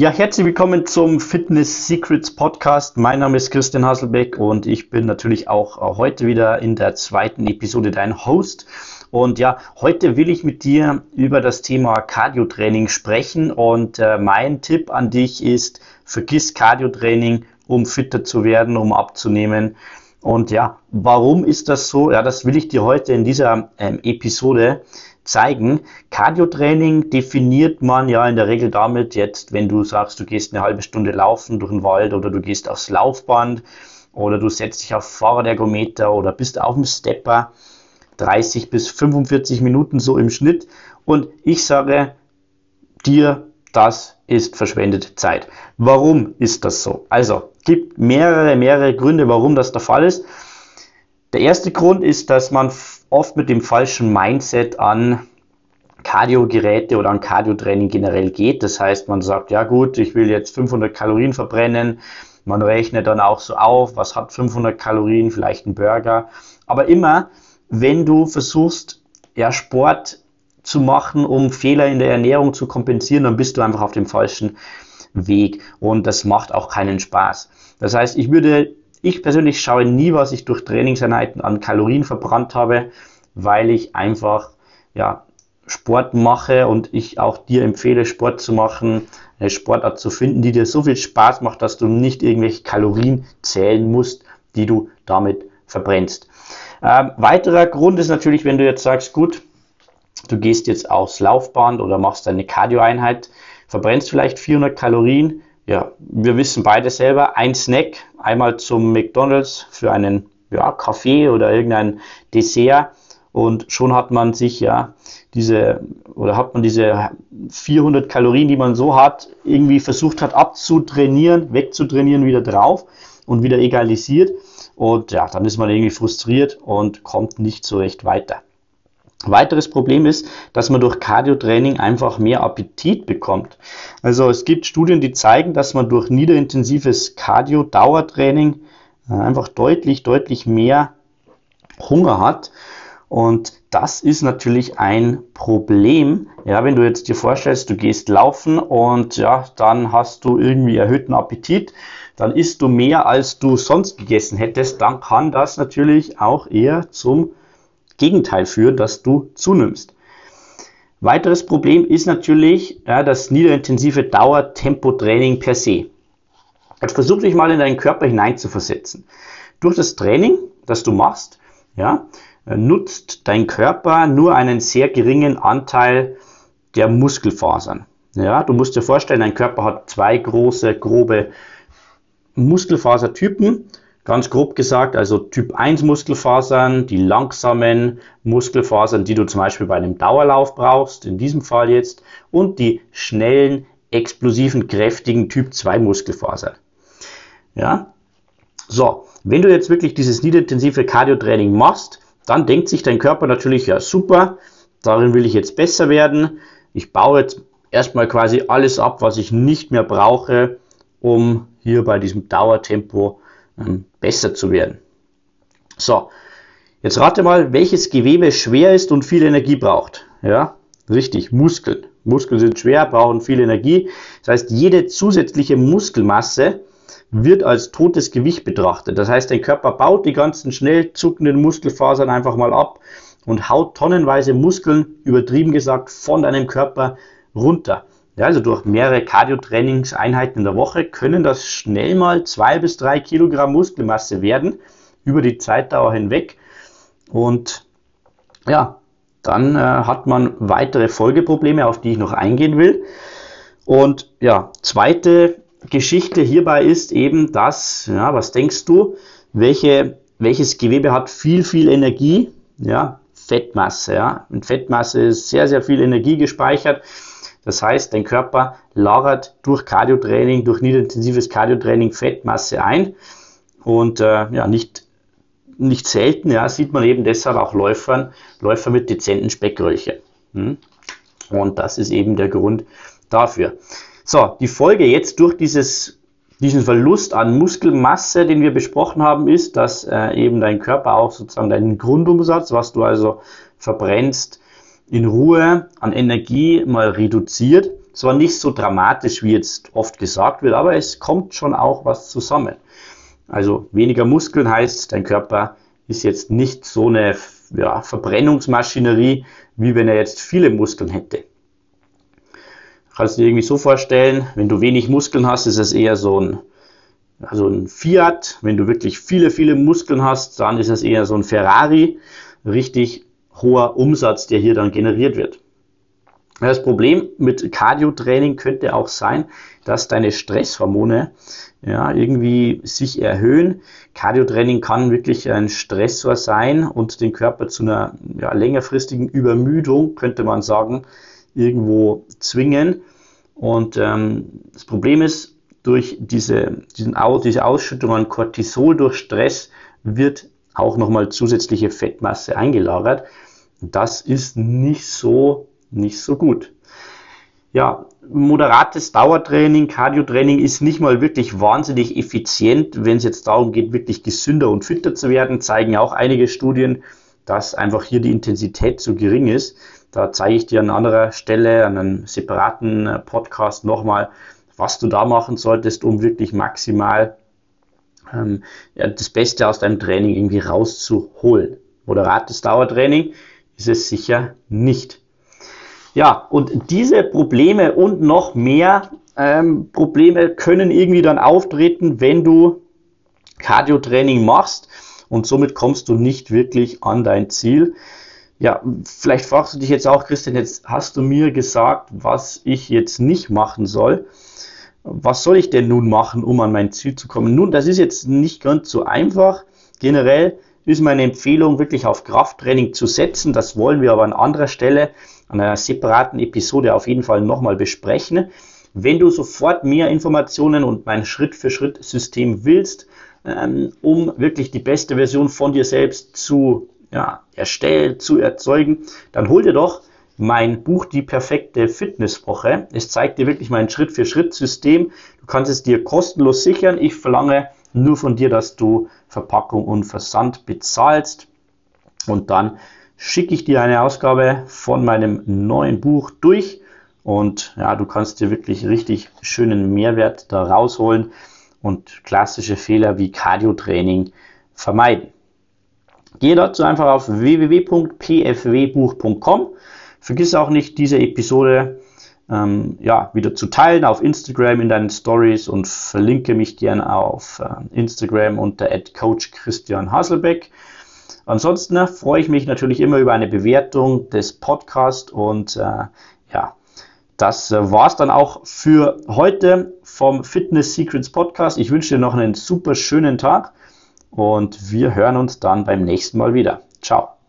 Ja, herzlich willkommen zum Fitness Secrets Podcast. Mein Name ist Christian Hasselbeck und ich bin natürlich auch heute wieder in der zweiten Episode dein Host. Und ja, heute will ich mit dir über das Thema Cardio-Training sprechen und äh, mein Tipp an dich ist, vergiss Cardio-Training, um fitter zu werden, um abzunehmen. Und ja, warum ist das so? Ja, das will ich dir heute in dieser ähm, Episode zeigen. Cardio-Training definiert man ja in der Regel damit jetzt, wenn du sagst, du gehst eine halbe Stunde laufen durch den Wald oder du gehst aufs Laufband oder du setzt dich auf Fahrradergometer oder bist auf dem Stepper, 30 bis 45 Minuten so im Schnitt. Und ich sage dir, das ist verschwendete Zeit. Warum ist das so? Also, gibt mehrere, mehrere Gründe, warum das der Fall ist. Der erste Grund ist, dass man oft mit dem falschen Mindset an Cardio-Geräte oder an Cardio-Training generell geht. Das heißt, man sagt, ja gut, ich will jetzt 500 Kalorien verbrennen. Man rechnet dann auch so auf, was hat 500 Kalorien, vielleicht ein Burger. Aber immer, wenn du versuchst, ja, Sport zu machen, um Fehler in der Ernährung zu kompensieren, dann bist du einfach auf dem falschen Weg und das macht auch keinen Spaß. Das heißt, ich würde, ich persönlich schaue nie, was ich durch Trainingseinheiten an Kalorien verbrannt habe, weil ich einfach, ja, Sport mache und ich auch dir empfehle, Sport zu machen, eine Sportart zu finden, die dir so viel Spaß macht, dass du nicht irgendwelche Kalorien zählen musst, die du damit verbrennst. Ähm, weiterer Grund ist natürlich, wenn du jetzt sagst, gut, du gehst jetzt aufs Laufband oder machst eine Cardio-Einheit, verbrennst vielleicht 400 Kalorien. Ja, wir wissen beide selber, ein Snack, einmal zum McDonald's für einen ja, Kaffee oder irgendein Dessert und schon hat man sich ja diese oder hat man diese 400 Kalorien, die man so hat, irgendwie versucht hat abzutrainieren, wegzutrainieren, wieder drauf und wieder egalisiert und ja, dann ist man irgendwie frustriert und kommt nicht so recht weiter. Weiteres Problem ist, dass man durch Cardio-Training einfach mehr Appetit bekommt. Also es gibt Studien, die zeigen, dass man durch niederintensives Cardio-Dauertraining äh, einfach deutlich, deutlich mehr Hunger hat. Und das ist natürlich ein Problem. Ja, wenn du jetzt dir vorstellst, du gehst laufen und ja, dann hast du irgendwie erhöhten Appetit, dann isst du mehr als du sonst gegessen hättest, dann kann das natürlich auch eher zum Gegenteil führen, dass du zunimmst. Weiteres Problem ist natürlich ja, das niederintensive Dauertempotraining per se. Jetzt versuch dich mal in deinen Körper hineinzuversetzen. Durch das Training, das du machst, ja, nutzt dein Körper nur einen sehr geringen Anteil der Muskelfasern. Ja, du musst dir vorstellen, dein Körper hat zwei große, grobe Muskelfasertypen Ganz grob gesagt, also Typ 1 Muskelfasern, die langsamen Muskelfasern, die du zum Beispiel bei einem Dauerlauf brauchst, in diesem Fall jetzt, und die schnellen, explosiven, kräftigen Typ 2 Muskelfasern. Ja? So, wenn du jetzt wirklich dieses niederintensive Cardio-Training machst, dann denkt sich dein Körper natürlich, ja super, darin will ich jetzt besser werden. Ich baue jetzt erstmal quasi alles ab, was ich nicht mehr brauche, um hier bei diesem Dauertempo ähm, besser zu werden. So, jetzt rate mal, welches Gewebe schwer ist und viel Energie braucht. Ja, richtig, Muskeln. Muskeln sind schwer, brauchen viel Energie. Das heißt, jede zusätzliche Muskelmasse wird als totes Gewicht betrachtet. Das heißt, dein Körper baut die ganzen schnell zuckenden Muskelfasern einfach mal ab und haut tonnenweise Muskeln, übertrieben gesagt, von deinem Körper runter. Ja, also durch mehrere Cardio-Trainingseinheiten in der Woche können das schnell mal zwei bis drei Kilogramm Muskelmasse werden über die Zeitdauer hinweg. Und ja, dann äh, hat man weitere Folgeprobleme, auf die ich noch eingehen will. Und ja, zweite Geschichte hierbei ist eben das, ja, was denkst du, welche, welches Gewebe hat viel, viel Energie? Ja, Fettmasse, ja. In Fettmasse ist sehr, sehr viel Energie gespeichert. Das heißt, dein Körper lagert durch Cardiotraining, durch niederintensives Cardiotraining Fettmasse ein. Und äh, ja, nicht, nicht selten ja, sieht man eben deshalb auch Läufern, Läufer mit dezenten Speckröllchen. Hm? Und das ist eben der Grund dafür. So, die Folge jetzt durch dieses, diesen Verlust an Muskelmasse, den wir besprochen haben, ist, dass äh, eben dein Körper auch sozusagen deinen Grundumsatz, was du also verbrennst, in Ruhe an Energie mal reduziert. zwar nicht so dramatisch, wie jetzt oft gesagt wird, aber es kommt schon auch was zusammen. Also weniger Muskeln heißt, dein Körper ist jetzt nicht so eine ja, Verbrennungsmaschinerie, wie wenn er jetzt viele Muskeln hätte. Kannst du dir irgendwie so vorstellen, wenn du wenig Muskeln hast, ist es eher so ein, also ein Fiat. Wenn du wirklich viele, viele Muskeln hast, dann ist es eher so ein Ferrari. Richtig hoher Umsatz, der hier dann generiert wird. Das Problem mit Cardio-Training könnte auch sein, dass deine Stresshormone ja, irgendwie sich erhöhen. Cardio-Training kann wirklich ein Stressor sein und den Körper zu einer ja, längerfristigen Übermüdung, könnte man sagen, irgendwo zwingen. Und ähm, das Problem ist, durch diese, diesen, diese Ausschüttung an Cortisol durch Stress wird auch nochmal zusätzliche Fettmasse eingelagert. Das ist nicht so, nicht so gut. Ja, moderates Dauertraining, Cardiotraining ist nicht mal wirklich wahnsinnig effizient, wenn es jetzt darum geht, wirklich gesünder und fitter zu werden, zeigen auch einige Studien, dass einfach hier die Intensität zu gering ist. Da zeige ich dir an anderer Stelle, an einem separaten Podcast nochmal, was du da machen solltest, um wirklich maximal ähm, ja, das Beste aus deinem Training irgendwie rauszuholen. Moderates Dauertraining ist es sicher nicht. Ja, und diese Probleme und noch mehr ähm, Probleme können irgendwie dann auftreten, wenn du Cardio-Training machst und somit kommst du nicht wirklich an dein Ziel. Ja, vielleicht fragst du dich jetzt auch, Christian, jetzt hast du mir gesagt, was ich jetzt nicht machen soll. Was soll ich denn nun machen, um an mein Ziel zu kommen? Nun, das ist jetzt nicht ganz so einfach. Generell ist meine Empfehlung, wirklich auf Krafttraining zu setzen. Das wollen wir aber an anderer Stelle, an einer separaten Episode auf jeden Fall nochmal besprechen. Wenn du sofort mehr Informationen und mein Schritt-für-Schritt-System willst, ähm, um wirklich die beste Version von dir selbst zu ja, erstellen, zu erzeugen, dann hol dir doch mein Buch Die perfekte Fitnesswoche. Es zeigt dir wirklich mein Schritt-für-Schritt-System. Du kannst es dir kostenlos sichern. Ich verlange nur von dir, dass du Verpackung und Versand bezahlst. Und dann schicke ich dir eine Ausgabe von meinem neuen Buch durch. Und ja, du kannst dir wirklich richtig schönen Mehrwert da rausholen und klassische Fehler wie Cardio-Training vermeiden. Gehe dazu einfach auf www.pfwbuch.com. Vergiss auch nicht, diese Episode ähm, ja, wieder zu teilen auf Instagram in deinen Stories und verlinke mich gern auf äh, Instagram unter Coach Christian Hasselbeck. Ansonsten äh, freue ich mich natürlich immer über eine Bewertung des Podcasts und äh, ja, das äh, war es dann auch für heute vom Fitness Secrets Podcast. Ich wünsche dir noch einen super schönen Tag und wir hören uns dann beim nächsten Mal wieder. Ciao.